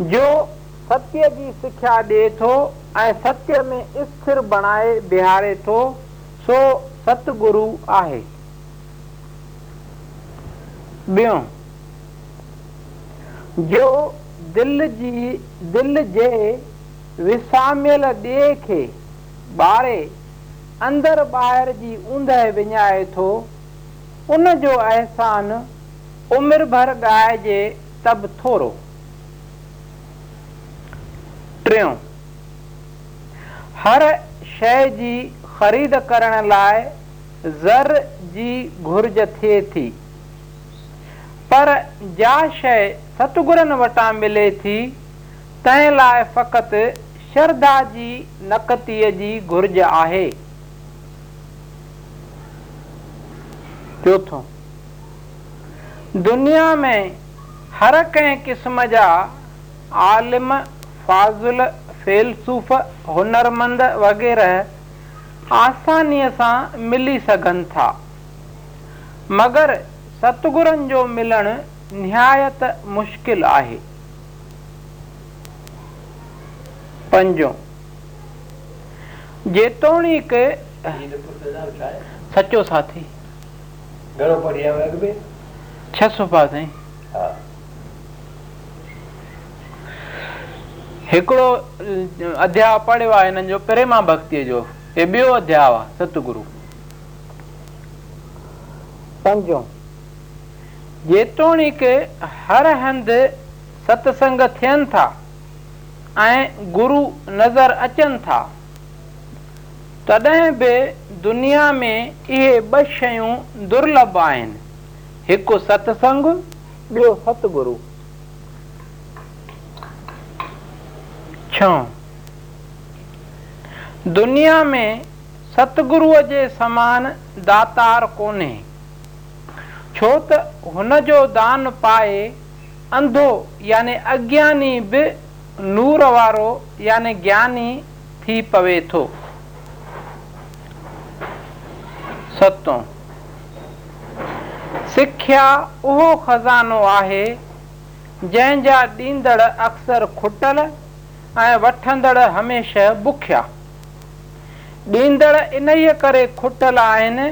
जो सत्य जी सिखिया ॾिए थो ऐं सत्य में स्थिर बणाए बिहारे थो सो सतगुरु आहे जो दिलि जी दिलि जे विसामियल ॾे खे ॿारे अंदर ॿाहिरि जी ऊंदहि विञाए थो उन जो अहसान उमिरि भर ॻाएजे त बि थोरो टियों हर शइ जी ख़रीद करण लाइ ज़र जी घुर्ज थिए थी पर जा शइ सतगुरनि वटां मिले थी तंहिं लाइ फ़क़ति श्रद्धा जी नकतीअ जी घुर्ज आहे चोथों दुनिया में हर कंहिं क़िस्म जा आलिम फाज़ुल फ़ेलसूफ़ हुनरमंद वग़ैरह आसानीअ सां मिली सघनि था मगर सतगुरनि जो मिलणु निहायत मुश्किल आहे पंजो जेतोणीक सचो साथी छह सौ पा साईं हिकिड़ो अध्याय पढ़ियो आहे हिननि जो जो प्रेमा हे ॿियो आहे सतगुरु सतगुरू जेतोणीक सतसंग थियनि था ऐं गुरु नज़र अचनि था तॾहिं बि दुनिया में इहे ॿ शयूं दुर्लभ आहिनि हिकु सतसंगु ॿियो सतगुरु छह दुनिया में सतगुरु जे समान दातार कोन्हे छो जो दान पाए अंधो याने अज्ञानी बि नूर वारो याने ज्ञानी थी पवे थो सतों सिख्या उहो ख़ज़ानो आहे जंहिंजा ॾींदड़ अक्सर खुटल ऐं वठंदड़ हमेशह बुखिया ॾींदड़ इन ई करे खुटल आहिनि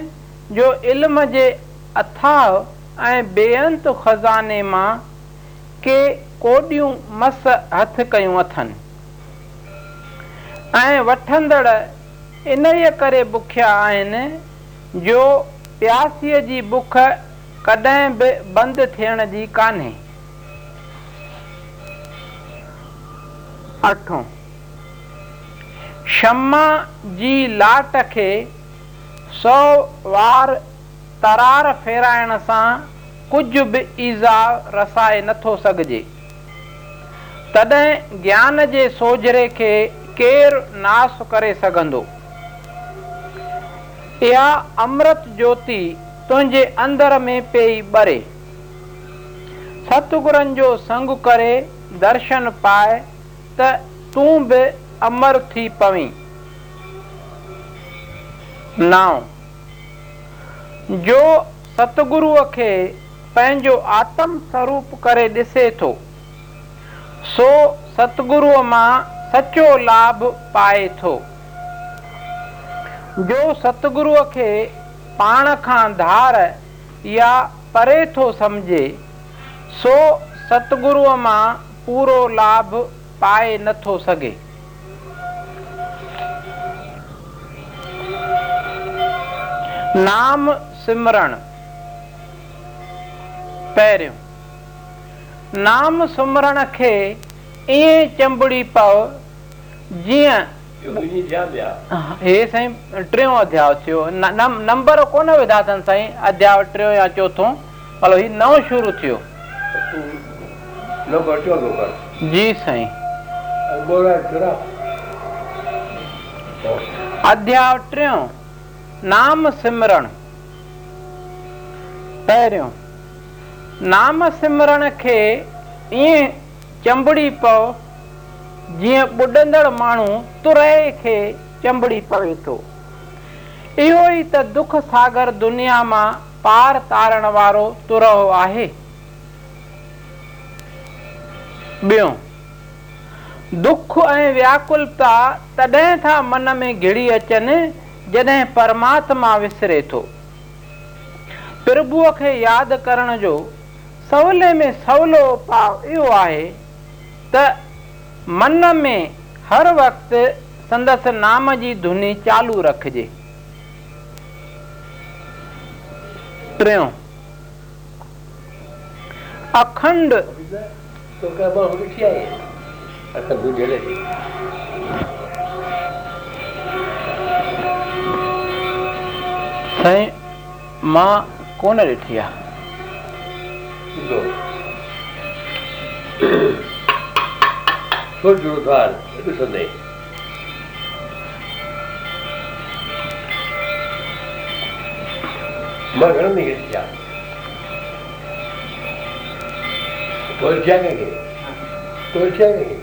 जो इल्म जे अथाह ऐं बेअंत ख़ज़ाने मां के कोॾियूं मस हथ कयूं अथनि ऐं वठंदड़ इन ई करे बुखिया आहिनि जो प्यासीअ जी बुख कॾहिं बि बंदि थियण जी कान्हे अठों शम्मा जी लाट के सौ वार तरार फेराइण सां कुछ भी ईज़ा रसाए नथो सकजे तॾहिं ज्ञान जे सोजरे के केर नास करे सघंदो या अमृत ज्योति तुझे अंदर में पे बरे सतगुरन जो संग करे दर्शन पाए त तूं बि अमर थी पवी नाओं जो सतगुरूअ खे पंहिंजो आत्म स्वरूप करे ॾिसे थो सो सतगुरूअ मां सचो लाभ पाए थो जो सतगुरूअ खे पाण खां धार या परे थो समझे सो सतगुरूअ मां पूरो लाभ पाए थो सघे नाम सिमरण पहिरियों नाम सिमरण के ईअं चंबड़ी पाव जीअं अध्याय नंबर विधा अध्याय या शुरू जी सही બોરાત્રા અધ્યાવત્રિયુ નામ સિમરણ પયરિયુ નામ સિમરણ કે ઈ ચંભડી પો જી બડંદળ માણો તુરહે કે ચંભડી પવેતો ઈ હોઈ ત દુખ સાગર દુનિયા માં પાર તારણવારો તુરહો આહે બ્યો दुख ऐं व्याकुलता तॾहिं था मन में घिड़ी अचनि जॾहिं परमात्मा विसरे थो प्रभुअ खे यादि करण जो सवले में सवलो उपाउ इहो आहे त मन में हर वक़्तु संदसि नाम जी धुनी चालू रखिजे टियों अखंड तो आता बुझले साईं मां कोन ॾिठी आहे मां घणनि ॾींहं आहे तोल क्या कहेंगे हाँ। तोल क्या कहेंगे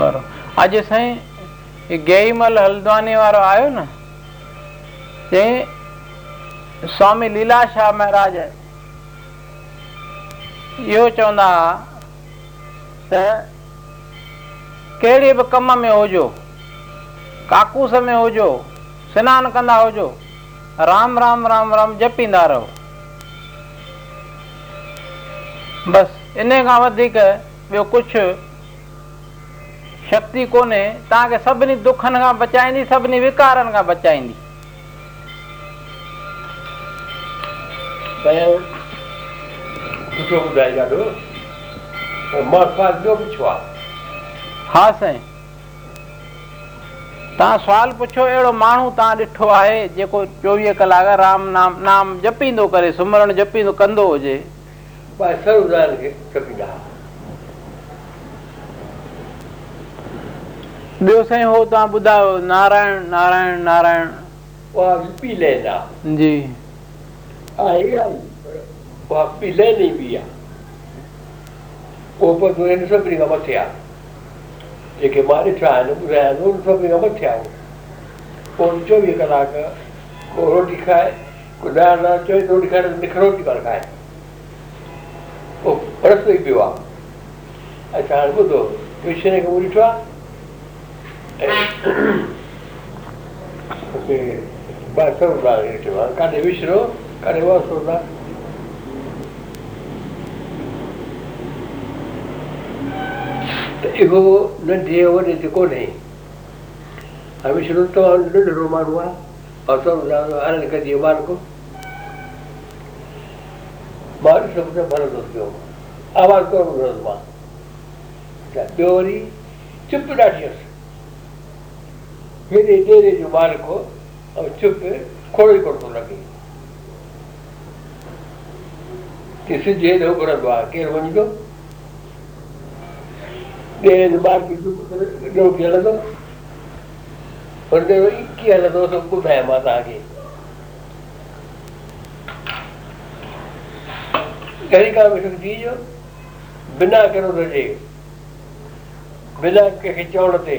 अॼु साईं गेमल हल्द्वानी वारो आयो न चई स्वामी शाह महाराज इहो चवंदा त कहिड़े बि कम में हुजो काकूस में हुजो सनानु कंदा हुजो राम राम राम राम जपींदा रहो बसि इन खां वधीक ॿियो कुझु शक्ति कोन्हे तव्हांखे सभिनी विकारनि हा साईं तव्हां सवाल पुछो अहिड़ो माण्हू तव्हां ॾिठो आहे जेको चोवीह कलाक राम नाम नाम जपींदो करे सुमरण जपींदो कंदो हुजे ॿियो साईं हो तव्हां ॿुधायो नारायण नारायण नारायण उहा विपी लैन आहे जी आहे उहा विपी लैन ई बि आहे उहो ॿुधो खे ॾिठो आहे Okay. Başladılar irtibat. Kade Vişro, Kade Vasur'da. इहो न देव न जेको नहीं हमें शुरू तो न रोमान हुआ और सब हरण कर दिया बाल को बाल सबसे भरत उसके आवाज को भरत मां ॿियो वरी चुप ॾाढी ಹಿರಿ ನೀರಿ ಬಾಲಕು ಚುಪ್ಪಿ ಕೊಡೋದು किसी जेल हो बड़ा बा के बन गयो देन बार की जो खेल दो पर दे इक्की हल दो सबको बहमत आगे कहीं का मिशन दीजो बिना करो रजे बिना के खिचौड़ते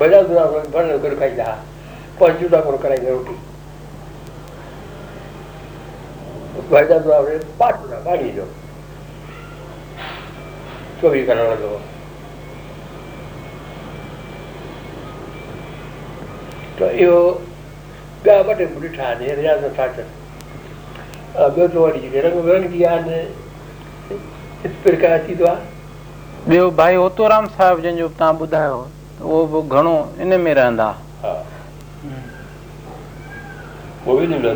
भला दुरा भर कर खाई दा पंच दुरा कर कराई रोटी भला दुरा भर पाच दुरा पाणी दो चोवी करा लगो तो यो ॿिया ॿ टे बि ॾिठा आहिनि रिया त था अचनि ॿियो त वरी भाई ओतोराम उहो बि घणो इन में रहंदा او بينه علا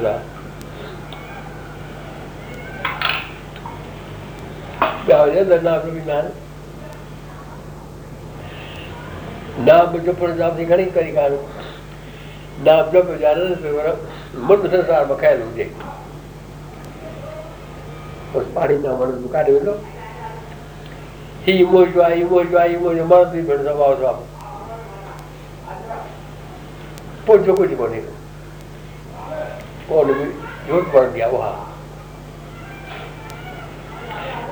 دا پوجو کو لي پوني کو لي جوت ور دي او ها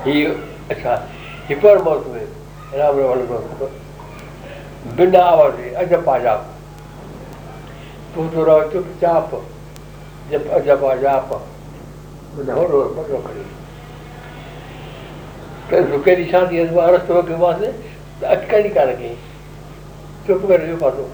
يي اچھا يي پر موت ۾ رام رولو بنده اواجي اجه پا جا تو تو راجو بي چاپ جپ جا بجا جا نه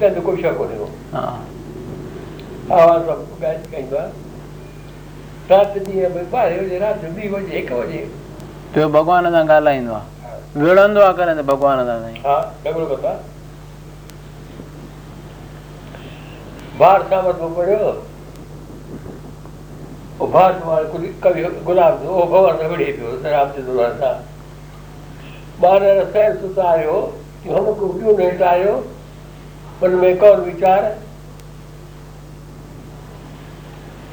कंहिंजो कोई शौक़ु हुजे आवाज़ सां कंदो आहे राति ॾींहं भई ॿारहें बजे राति ॿी बजे हिकु बजे पियो भॻवान सां ॻाल्हाईंदो आहे विढ़ंदो आहे करे भॻवान सां साईं हा ॾगड़ो कंदो आहे ॿार सां वटि पढ़ियो ॿार वारे मन में एक और विचार है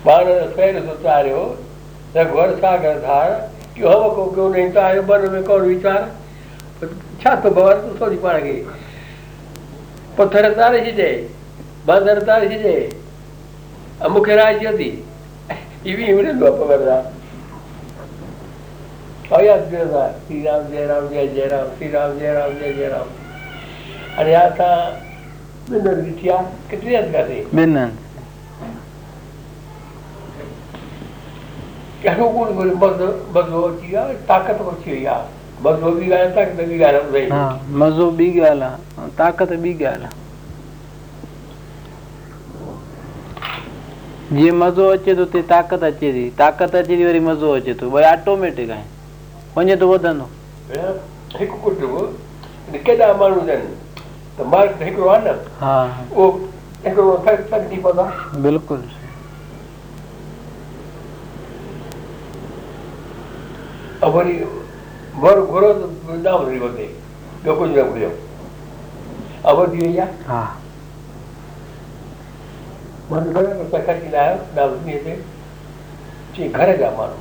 बानर सैर रघुवर सागर धार क्यों हम को क्यों नहीं तारियो तो मन में कौन विचार तो छा तो भगवान तो सोच पा गई पत्थर तारे छॾे बंदर तारे छॾे मुख्य राज्य थी इहे बि मिलंदो आहे पवर यादि श्री राम जय राम जय जय राम श्री राम जय राम जय जय राम अरे असां Minnen git ja, getriert werde ich. Minnen. Ja, so gut, wo die Mazo, Mazo hat ja, Taket hat ja, ja. Mazo bhi gaya, Taket bhi gaya, Ramzai. Haan, Mazo bhi gaya la, Taket bhi gaya la. जीअं मज़ो अचे थो ताक़त अचे थी ताक़त अचे थी वरी मज़ो अचे थो भई ऑटोमेटिक आहे वञे थो वधंदो हिकु कुटुंब केॾा माण्हू आहिनि માર્ગ ઠીકડો આ હા ઓ ઠીકડો ફેક ફેક દી પદા બિલકુલ અમારી વર ઘોરો નામ રહી બધે લોકો જ રહ્યો અવર દિવ્યા હા મન ઘરે પ્રકાશી લાયો નામ દિવ્ય છે ઘરે જ અમારું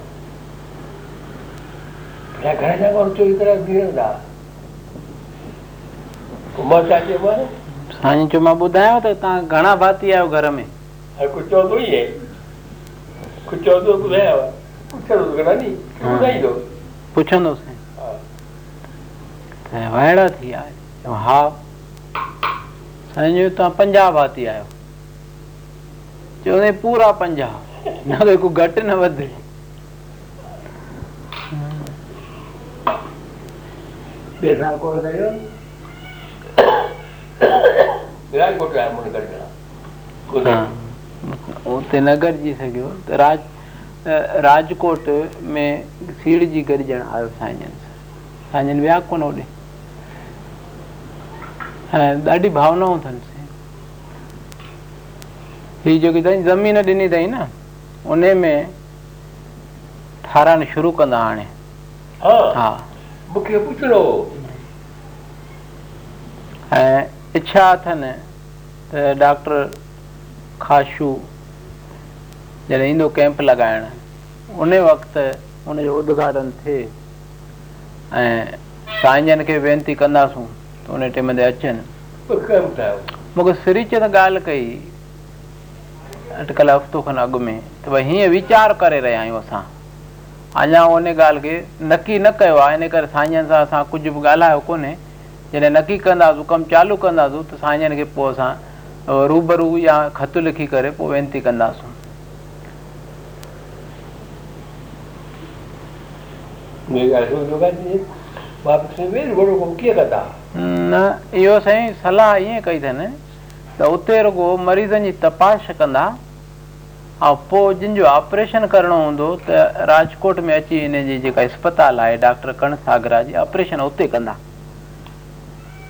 ઘરે જ અમારું ચોરી કરે ધીરે मां ॿुधायांव तव्हां घणा भाती आहियो तव्हां पंजाहु भाती आहियो उते न गॾिजी राजकोट में सीड़ जी गॾिजण आयो साईं साईं जन विया कोन होॾे ॾाढी भावनाऊं अथनि हीअ जेकी ताईं ज़मीन ॾिनी अथई न उन में ठाराइण शुरू कंदा हाणे हा मूंखे पुछणो ऐं इच्छा अथनि ڈاکٹر डॉक्टर खाशू जॾहिं ईंदो कैम्प लॻाइणु उन वक़्तु उनजो उद्घाटन थिए ऐं साईं जन खे वेनती कंदासूं त उन टाइम ते अचनि मूंखे सिरी चंद ॻाल्हि कई अॼुकल्ह हफ़्तो खनि अॻु में त भई हीअं वीचारु करे रहिया आहियूं असां अञा उन ॻाल्हि खे नकी न कयो आहे इन करे साईं जन सां असां कुझु बि ॻाल्हायो कोन्हे जॾहिं नकी कंदासीं कमु चालू कंदासीं त साईं जन खे रूबरू या ख़त लिखी करे पोइ वेनती कंदासूं न इहो साईं सलाह ईअं कई अथनि त उते रुगो मरीज़नि जी तपाश कंदा ऐं पोइ जिन जो ऑपरेशन करिणो हूंदो त राजकोट में अची हिन जी जेका इस्पताल आहे डॉक्टर जी ऑपरेशन उते कंदा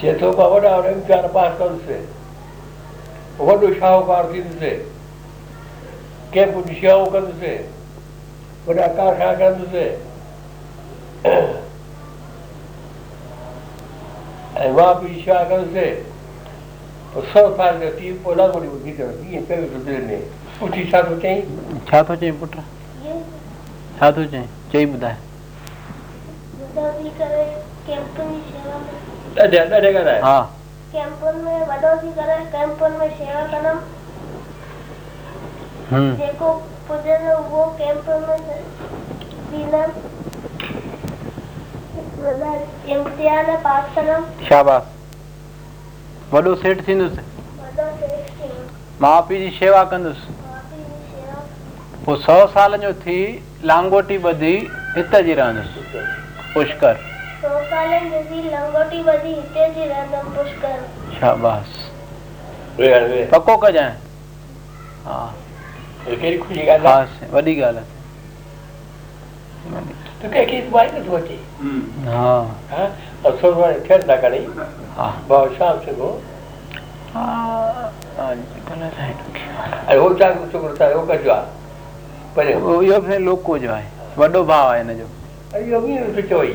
ચેતોમાં વડાવે ચાર પાંચ કરશે વડું શાહુકાર કીધશે કે પૂછ્યાઓ કરશે બધા કારખા કરશે એમાં પીછા કરશે સરકાર જતી બોલાવવાની ઉભી કરતી એ કહ્યું સુધીરને પૂછી સાધુ ચઈ સાધુ ચઈ પુત્ર સાધુ ચઈ ચઈ બધા બધા બી કરે કેમ તો સેવા माउ पीउ जी शेवा कंदुसि पोइ सौ जो थी लांगोटी ॿधी हित जी रहंदुसि पुष्कर શૌચાલય જુદી લંગોટી બધી ઇત્યાદિ રતન પુષ્કળ શાબાશ पको कजांइ हा कहिड़ी खुशी ॻाल्हि आहे वॾी ॻाल्हि आहे तो कंहिंखे इतमाही नथो अचे हा असुर वारे थियनि था घणेई भाउ छा सघो इहो लोको जो आहे वॾो भाउ आहे हिन जो इहो बि चओ ई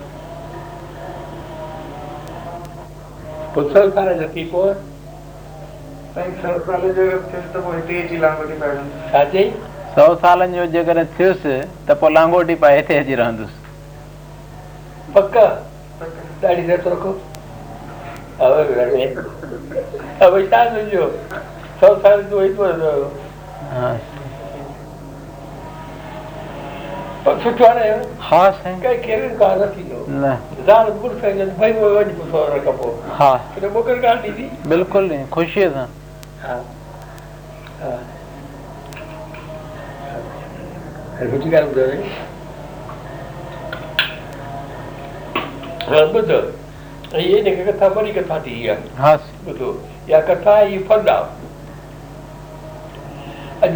पुत्र خارجي کو 30 سالن جو جگر کيستو وي تي جيلا ۾ پائين آهي 100 سالن جو جگر ٿيس ته پلانگو پتہ ٿو نه ها سين ڪي ڪير ڪاٺي نه جان گُل پينن به وڃي وڃي ڪو رڪبو ها اٿي موڪل گه ڏي بالکل خوشي سان ها اٿي ٻڌي ٿي گه ٻڌو اي ني ڪا ڪا ڪا ڪا ٿي گه ها ٻڌو يا ڪٿا هي فضا اڄ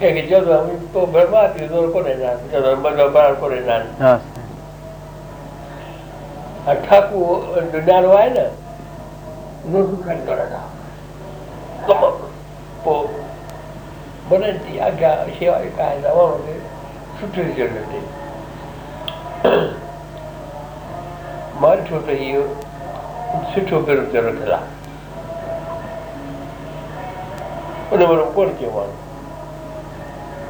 que yo no me puedo ver más, que no lo pone nada, yo no me puedo parar por el nada. A Kaku, en el Narvaina, no se puede ver nada. ¿Cómo? Pues, bueno, el día que se va a caer la mano, que su tradición es de. Mal chuta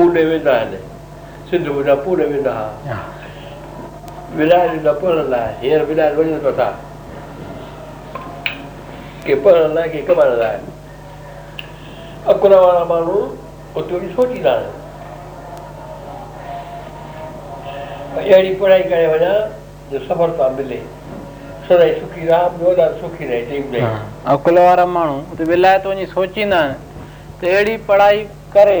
वेंदा pulevenane sindu वेंदा pulevenaha विलाय न पढ़ल आहे हींअर विलाय वञनि पियो था के पढ़ल आहे के कमाइण लाइ अकुल वारा माण्हू उते वञी सोचींदा आहिनि अहिड़ी पढ़ाई करे वञा जो सफलता मिले सदाई सुखी रहा ॿियो ॾाढो सुखी रहे टीम में अकुल वारा माण्हू उते विलायत वञी सोचींदा आहिनि त अहिड़ी पढ़ाई करे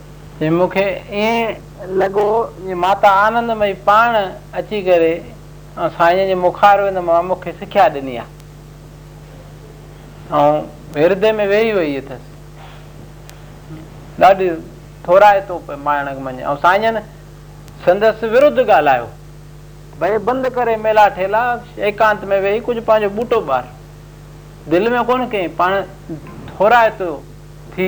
मूंखे ईअं लॻो माता आनंदमय पाण अची करे ऐं साईं जे मुखार वेंद मां मूंखे सिखिया ॾिनी आहे ऐं में वेही अथसि ॾाढी थोराए थो पए मञे ऐं साईं संदसि विरुद्ध ॻाल्हायो भई बंदि करे मेला ठेला एकांत में वेही कुझु पंहिंजो ॿूटो ॿार दिलि में कोन कई पाण थोराए थो थी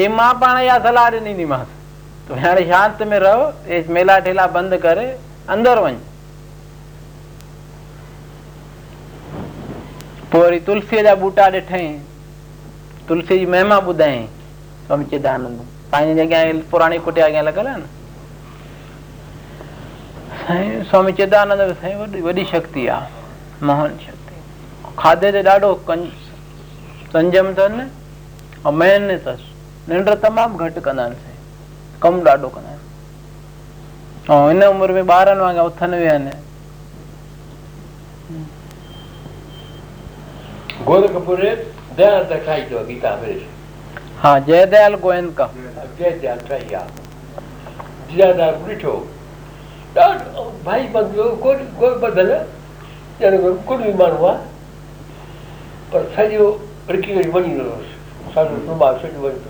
कि मां पाण इहा सलाह ॾिनीमांसि तूं हाणे शांति में रहो हेसि मेला ठेला बंदि करे अंदरि वञ पोइ वरी तुलसीअ जा बूटा ॾिठई तुलसी जी महिमा ॿुधायईं स्वामी चिदानंद पंहिंजे अॻियां पुराणी कुटिया अॻियां लॻल आहे न साईं स्वामी चिदानंद साईं वॾी वॾी शक्ति आहे महान शक्ति खाधे ते ॾाढो कंज संजम अथनि ऐं महिनत अथसि નિર્ણય તમામ ઘટ કનાલ છે કમ ડાડો કનાલ એને ઉંમર મેં બાર વાગે અથાનવે ને ગોદ કપૂરે દયાલ દખાઈ જો ગીતા મેરે હા જય દયાલ ગોયન કા જય દયાલ થયા જ્યાદા બ્રિઠો ભાઈ બંધુ કોઈ કોઈ બદલે ત્યારે કોઈ વિમાન હોય પણ સજો રકી વળી બની ગયો સારું પ્રભાવ સજો બની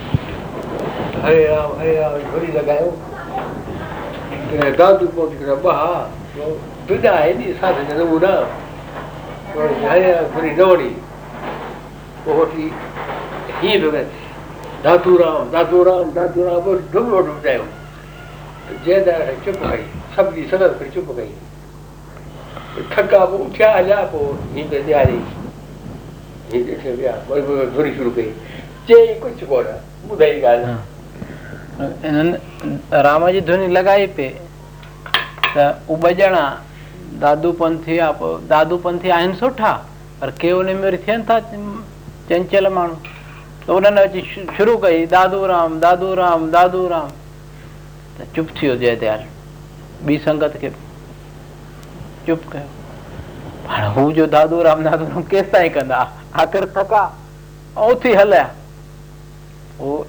हरे राम हरे राम झोरी लॻायो सदस कई थका हलिया पोइ ॾियारी राम जी धुनी लॻाई पिए त उहे ॿ ॼणा दादू पंथीआ पोइ पंथी आहिनि सुठा पर के उन में वरी थियनि था चंचल माण्हू त उन्हनि अची शुरू कई दादू राम दादू राम दादू राम त चुप थी वियो जय दयाल ॿी संगत खे चुप कयो हाणे हू जो दादू राम दादू राम केसि ताईं कंदा आख़िर थका ऐं उथी हलिया उहो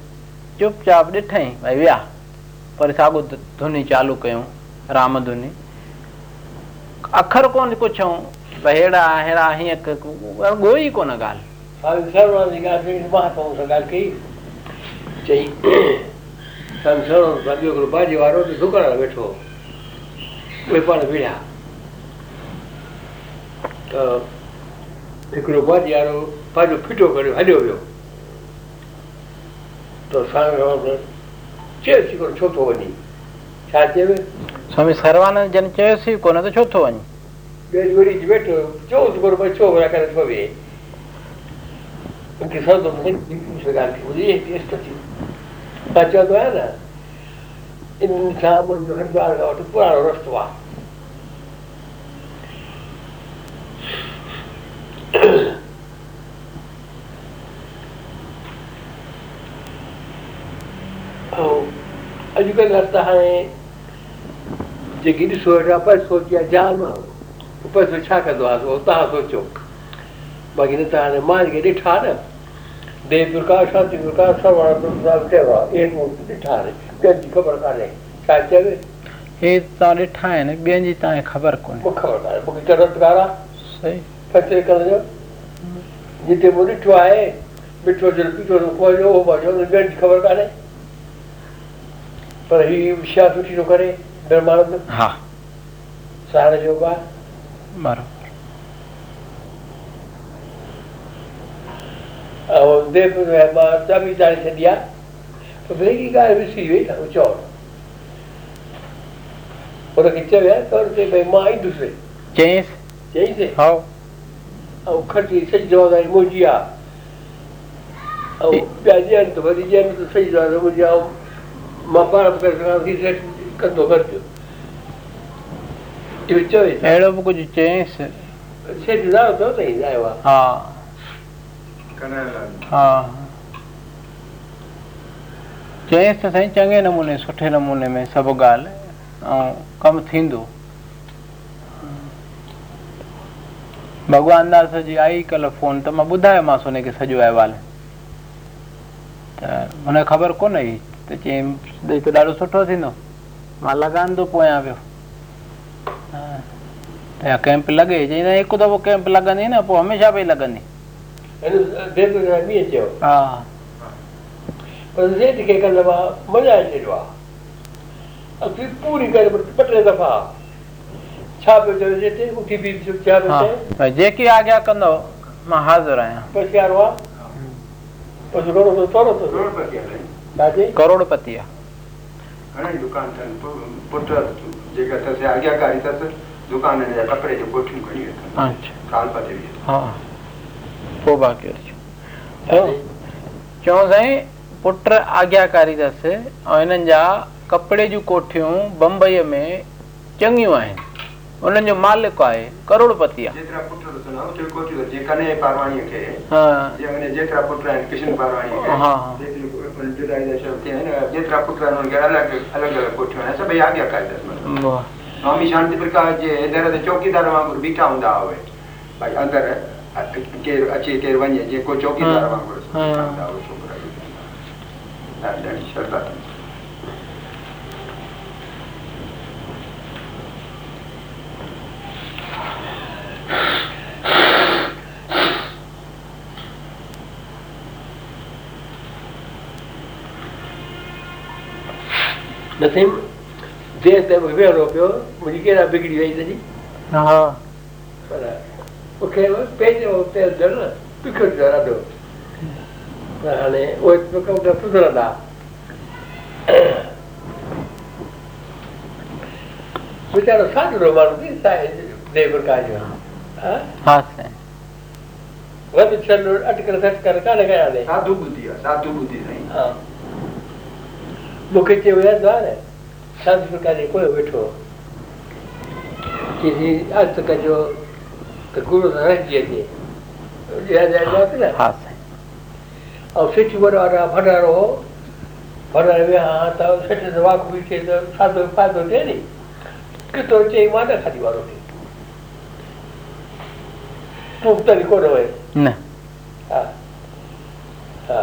चुपचाप ॾिठई भई विया पर साॻो धुनी चालू कयूं राम धुनी अखर कोन पुछऊं भई अहिड़ा अहिड़ा हीअं ॻोई कोन ॻाल्हि हिकिड़ो भाॼी वारो पंहिंजो फिटो करे हलियो वियो ચેસી કોણ છોટો વની છા ચેવે સ્વામી સર્વાનંદ જન ચેસી કોને તો છોટો વની બે જોડી જ બેઠો ચૌદ બરોબર છોકરા કરે છવે કે સૌ તો ગાંધી બોલી એ ટેસ્ટ હતી સાચા તો હે ને ઇન્સાન હરિદ્વાર પૂરા રસ્તો આ ॾिसी करे लड़ता हाणे जेकी ॾिसो हेठां पर सोचे जाम पर छा कंदो आहे तव्हां सोचो बाक़ी न त हाणे मां जेके ॾिठा न देव प्रकाश ख़बर कोन्हे जिते मूं ॾिठो आहे ॿिठो पीठो पियो ॿियनि ख़बर कान्हे पर ही सुठी थो करे हा हा चयई चङे नमूने सुठे नमूने सभु ॻाल्हि ऐं कमु थींदो भॻवान दास जी आई कल फोन त मां ॿुधायोमास ख़बर कोन आई ڪيم ڏي تو ڊاڙو سٺو ٿينو مان لڳان ٿو پوءه آيو ها هي ڪيمپ لڳي جنهن هڪ دفعو ڪيمپ لڳندي نه پوءه هميشه به لڳندي ان ڏي تو نه اچيو કરોડપતિ દુકાન પુત્ર જે થશે આજ્ઞાકારી થશે पुट आज्ञाकारी अथसि जा कपिड़े जूं कोठियूं बम्बईअ में चङियूं आहिनि मालिक आहे करोड़पति आहे जेतिरा पुट आहिनि चौकीदार वांगुर बीठा हूंदा हुई भई अंदरि केरु अचे केरु वञे जेको चौकीदार वांगुरु हा the same there there europeo wuniga baghri wahi thi ha okay we pe hotel darna pikar rado khane oit puk ko pura da sutara sad romand sai neighbor ka ha ha sai wat channur atkar kat kar ka na gaya de da du budi मूंखे चयो वेहंदो आहे न शांत प्रकार जे कोन वेठो अर्थ कजो त गुरु न रहिजी वञे ऐं सिठ वॾो वारा भंडारो हो भंडारे वेहा हा त सिठ त वाक बि थिए त फ़ाइदो फ़ाइदो थिए नी किथो अचे मां न खाधी वारो थिए तूं त बि कोन वई हा हा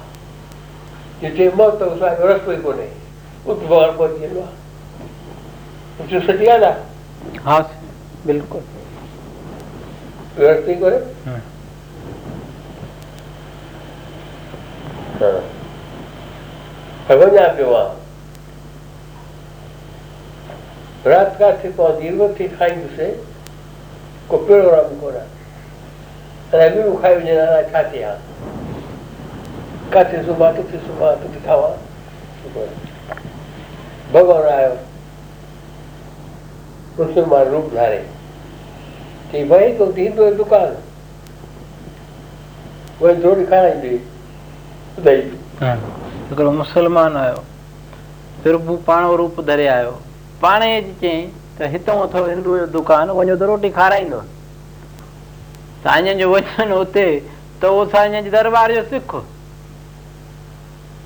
જેમાં તવસા રસ્તો કોને ઉપવાર પર જેલવા જો સટિયાલા હા બિલકુલ વ્યવસ્થિત કરે ભગવાન આપ્યો આ રાત કાથી કો દીર્ઘથી ખાઈ જશે કોપેળો રામ કોરા અને એમનું ખાઈ જનારા ખાતી આ किथे सुभाउ किथे सुभाउ त किथां वा भॻवान आयो मुस्लमान रूप धारे चई भई तूं थींदो दुकान उहे जोड़ी खाराईंदी ॿुधाई हिकिड़ो मुस्लमान आयो प्रभु पाण रूप धरे आयो पाण अची चयईं त हितां अथव हिंदू जो दुकान वञो त रोटी खाराईंदो त अञनि जो वञनि हुते त उहो छा हिननि दरबार जो सिख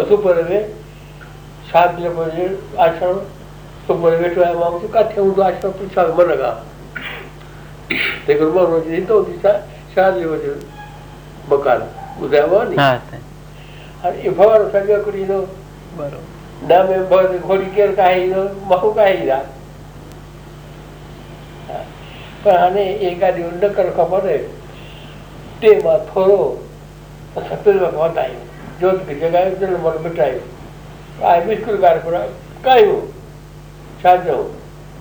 ಸುಬ್ಬರವೇ ಶಾಪಿನ ಬರಲಿ ಆಶ್ರಮ ಸುಬ್ಬರವೇ ಟು ಕಥೆ ಒಂದು ಆಶ್ರಮ ಪುರುಷ ಮನಗ ತೆಗೆದು ಮನೋಜಿ ಇಂಥ ಒಂದು ದಿವಸ ಶಾಲೆ ಹೋದ್ರು બકાલ ઉદાવવાની અને એ ભવાનો સગા કરી દો નામે ઘોડી કેર કાઢી દો મહુ કાઢી દા પણ આને એકાદી નકર ખબર તેમાં થોડો સપેલમાં પહોંચાયો जोत के जगाए दिल मन मिटाए आए मुश्किल काल पर काई हो छा जो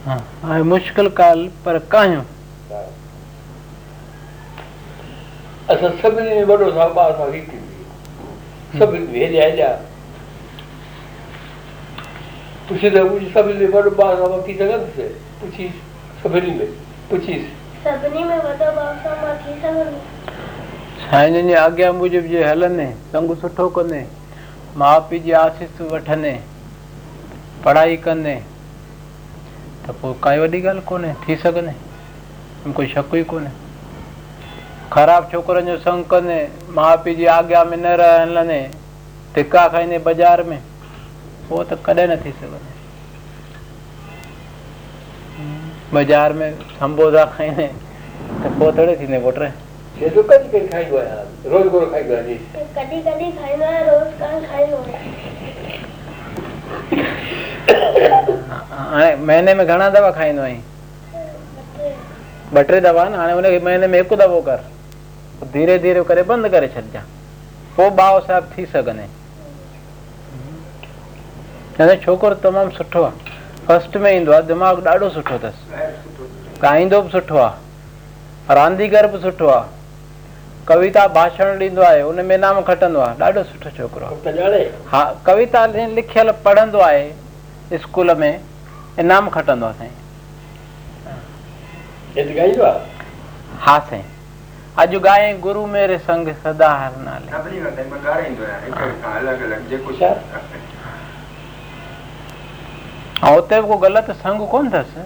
हां आए मुश्किल काल पर काई हो अस सब ने बड़ो साबा सा ही थी सब वे ले आ जा पूछे तो वो सब ने बड़ो बा सा की जगह में में साईं जिन जे आॻियां मुजिबि जे हलनि संग सुठो कंदे माउ पीउ जी आसिस वठंदे पढ़ाई कंदे त पोइ काई वॾी ॻाल्हि कोन्हे थी सघंदे कोई शक ई कोन्हे ख़राबु छोकिरनि जो संग कंदे माउ पीउ जी आज्ञा में न रहंदे हलनि धिका खाईंदे बाज़ारि में पोइ त कॾहिं न थी सघंदे बाज़ारि में संबो खाईंदे त पोइ थोरे थींदे पुटु જેટલું કદી हाँ, महीने में घना दवा खाई आहीं दवा महीने में एक दफ़ो कर धीरे धीरे करे बंद करे छॾिजांइ पोइ भाव साहब थी सगने हिन छोकर तमाम सुठो आहे में इंदो आहे दिमाग़ु ॾाढो सुठो दस ॻाईंदो सुठो आ रांदीगर भी सुठो आ कविता भाषण ॾींदो आहे में इनाम खटंदो आहे ॾाढो सुठो छोकिरो आहे हा कविता लिखियल पढ़ंदो आहे स्कूल में इनाम खटंदो आहे साईं हा साईं अॼु गाए हुते बि को ग़लति संग कोन अथसि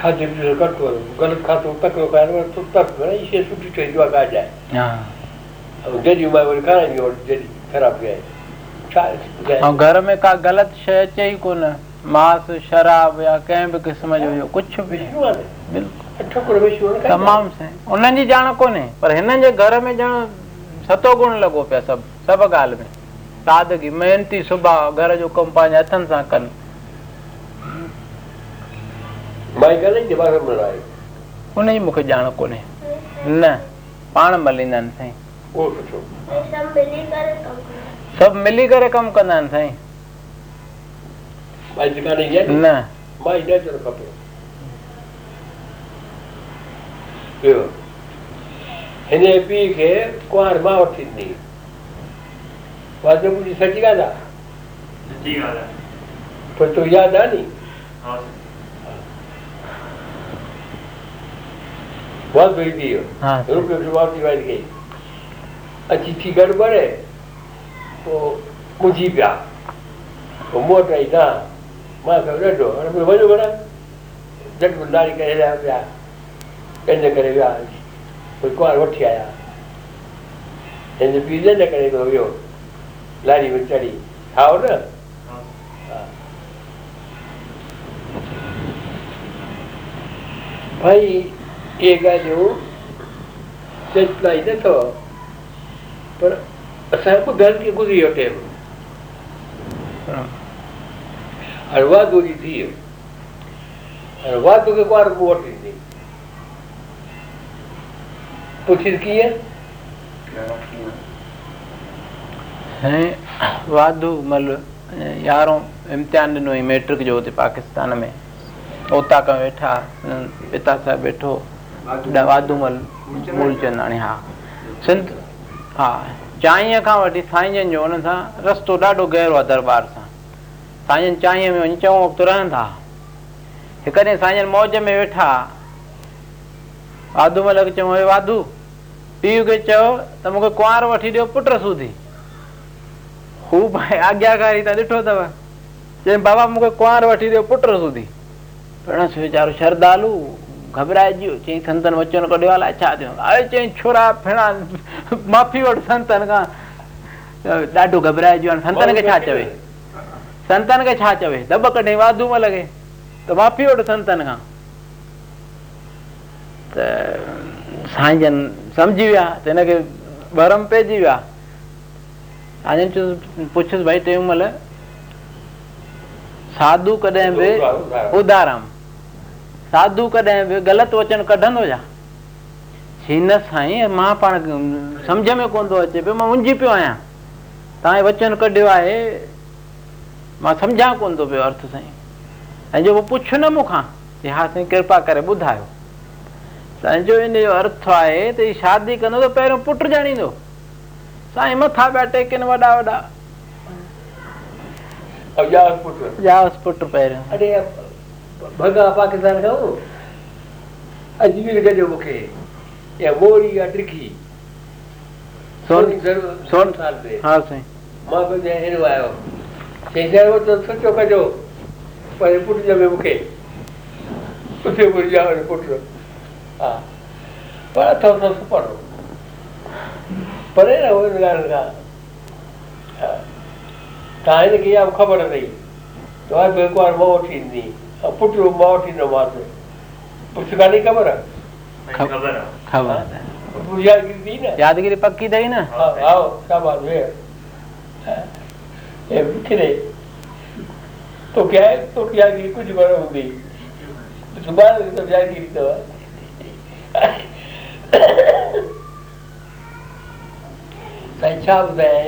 ખાધેલું કરતું હતું ગલત ખાતું તકડો કાઢો તો તક કરે છે છૂટી થઈ જવા કા જાય હવે જેની બાઈબલ કરાવી હોય જેની ખરાબ જાય घर में का गलत शय चाहिए को न मांस शराब या कंहिं बि क़िस्म जो हुयो कुझु बि तमामु साईं उन्हनि जी ॼाण कोन्हे पर हिननि जे घर में ॼण सतो गुण लॻो पिया सभु सभु ॻाल्हि में सादगी मेहनती सुभाउ घर जो कमु पंहिंजे हथनि सां कनि माइकल दिवाकर राय उन जी मूंखे ॼाण कोन्हे न पाण मलींदा आहिनि साईं सब मिली करे कमु कंदा आहिनि साईं न हिन पीउ खे कुंवार मां वठी ॾिनी सची ॻाल्हि आहे तोखे यादि आहे नी पिया वठी आया वियो लारी में चढ़ी छा हो न जेवूं तेच नाही नथो पर असांजो घर कीअं गुज़री वियो टेम हलवा दूरी थी हलवा तो के कुआर को वोट दी पूछिस की है वाधू मतलब यारों इम्तिहान ॾिनो मैट्रिक जो हुते पाकिस्तान में ओता का वेठा पिता साहिबु बैठो वाधूमल चांई खां वठी गहिरो आहे दरबार सां रहंदा हिकु ॾींहुं वेठा वाधूमल खे चङो वाधू पीउ खे चयो त मूंखे कुंवार वठी ॾियो पुट सूधी हू भाई आज्ञाकारी त ॾिठो अथव चई बाबा मूंखे कुंवार वठी ॾियो पुट सूधी पिणस वीचारो श्रद्धालू घबराइजी वियो चई संतन वचन कढियो अलाए छा थियो अरे चई छोरा माफ़ी वठ संतन खां ॾाढो घबराइजी वियो संतन खे छा चवे संतन खे छा चवे दॿ कढ वाधू वठ संतन खां त साईं जन सम्झी विया त हिनखे भरम पइजी विया साईं चयो पुछियुसि भई तेमहिल साधू कॾहिं बि उदारम साधू कॾहिं बि ग़लति वचन कढंदो छा न साईं मां पाण सम्झ में कोन थो अचे पियो मां मुंझी पियो आहियां तव्हांजे वचन कढियो आहे मां समुझां कोन थो पियो अर्थ साईं ऐं जो पुछ न मूंखां की हा साईं कृपा करे ॿुधायो साईं जो हिन जो अर्थ आहे त शादी कंदो त पहिरियों पुटु ॼाणींदो साईं मथां पिया वॾा वॾा भॻा पाकिस्तान खां अजमेर कजो मूंखे या ॿोड़ी या टिखी मां पंहिंजे हेॾो आयो चई त सोचो कजो पंहिंजे पुट जो मूंखे उते घुरिजो वरी पुटु हा पर अथव त सुपर परे न उहे ॻाल्हि खां तव्हां हिनखे इहा ख़बर अथई तव्हां बि हिकु वारो मां वठी ईंदी पुत्र उमावटी नमाज है पुस्तकालय खबर है खबर यादगिरी ना यादगिरी पक्की दई ना आओ हाँ, हाँ, क्या बात है ये बिखरे तो क्या है तो क्या यादगिरी कुछ बड़ा होगी दोबारा तो यादगिरी तो સંખ્યા બધાય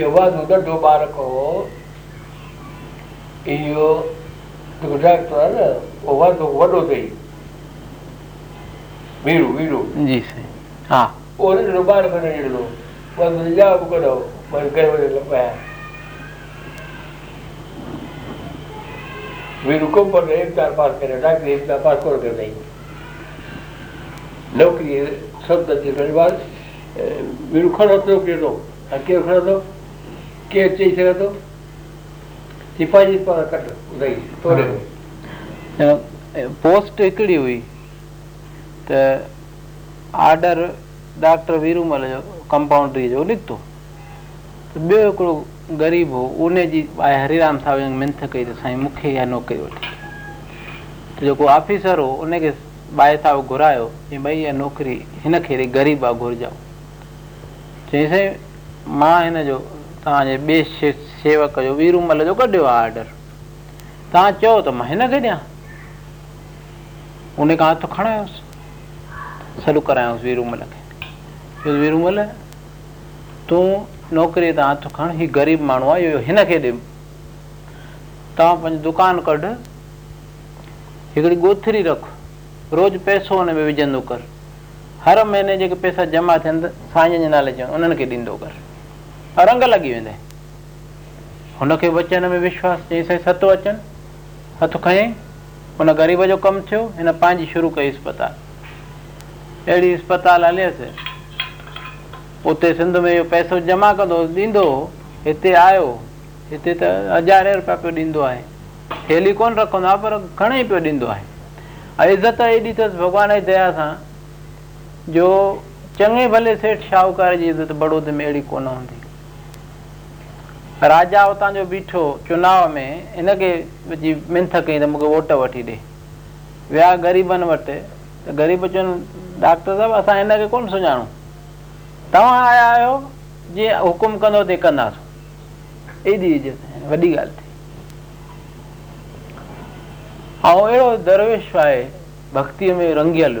એવા દૂધ को એવો ગુજરાત હોવાતો વડો થઈ વીરું વીરું જી સાહેબ હા ઓરિજિનલ બાર બનેલો બધું જાવ કરો મને કઈ બધે લપાયા વીરું કોમ પર એક તાર પાસ કરે ડાકરી એક તાર પાસ કોણ કરે નહીં નોકરી શબ્દ છે ઘણી વાર વીરું ખરો નોકરી હતો આ કેવો ખરો હતો કે ચઈ શકાતો पोस्ट हिकिड़ी हुई त ऑडर डॉक्टर कंपाउंड्री जो निकितो ॿियो हिकिड़ो ग़रीब हो उन जी हरि राम साहिब मिंथ कई त साईं मूंखे इहा नौकिरी वठे त जेको ऑफिसर हो उनखे बाएसा घुरायो चई भई इहा नौकिरी हिन खे ग़रीब आहे घुरिजाऊं चई साईं मां हिन जो तव्हांजे ॿिए सेवक जो वीरूमल जो कढियो आहे ऑडर तव्हां चओ त मां हिन खे ॾियां उन खां हथु खणायोसि सॾु करायोसि वीरूमल खे वीरूमल तूं नौकिरीअ तां हथु खण हीउ ग़रीब माण्हू आहे इहो हिन खे ॾे तव्हां पंहिंजी दुकानु कढ हिकिड़ी गोथरी रख रोज़ु पैसो हुन में विझंदो कर हर महीने जेके पैसा जमा थियनि साईं जे नाले चवनि उन्हनि खे ॾींदो कर रंग लॻी वेंदई हुनखे वचन में विश्वास चई साईं सत अचनि हथु खईं हुन ग़रीब जो कमु थियो हिन पंहिंजी शुरू कई इस्पताल अहिड़ी इस्पताल हलियसि उते सिंध में इहो पैसो जमा कंदो ॾींदो हिते आयो हिते त हज़ारे रुपया पियो ॾींदो आहे ठी कोन रखंदो आहे पर घणेई पियो ॾींदो आहे ऐं इज़त एॾी अथसि भॻवान जी दया सां जो चङे भले सेठ शाहूकार जी इज़त बड़ौद में अहिड़ी कोन हूंदी राजा हुतां जो बीठो चुनाव में जी मिंत कई त मूंखे वोट वठी ॾे विया ग़रीबनि वटि डाक्टर साहिबु असां हिनखे कोन सुञाणूं तव्हां आया आहियो जीअं हुकुम कंदो कंदासीं एॾी इज़त वॾी ॻाल्हि थी ऐं अहिड़ो दरवेश आहे भक्तीअ में रंगियल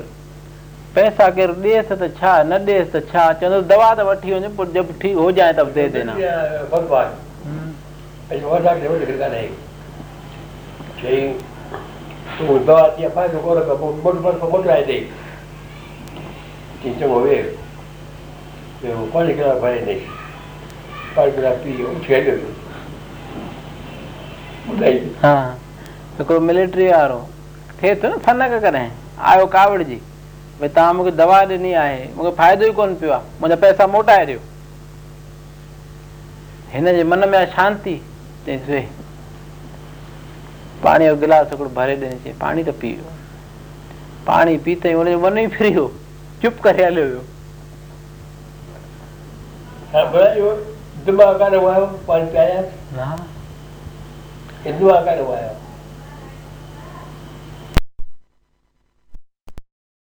पैसा केरु ॾेसि त छा न ॾेसि त छा चवंदुसि दवा त वठी वञ ठीकु हुजांइ त बि न सनक कॾहिं आयो कावड़ जी भई तव्हां मूंखे दवा ॾिनी आहे मूंखे फ़ाइदो ई कोन पियो आहे मुंहिंजा पैसा मोटाए ॾियो हिन जे मन में आहे शांती તે જોઈ પાણી ગ્લાસ અકડ ભરી દે છે પાણી તો પીયો પાણી પીતે ઓને મને ફર્યો ચૂપ કરી આલ્યો સાંભળાયો દુબાકારે વાયો પાણી પીયા હા એ દુબાકારે વાયો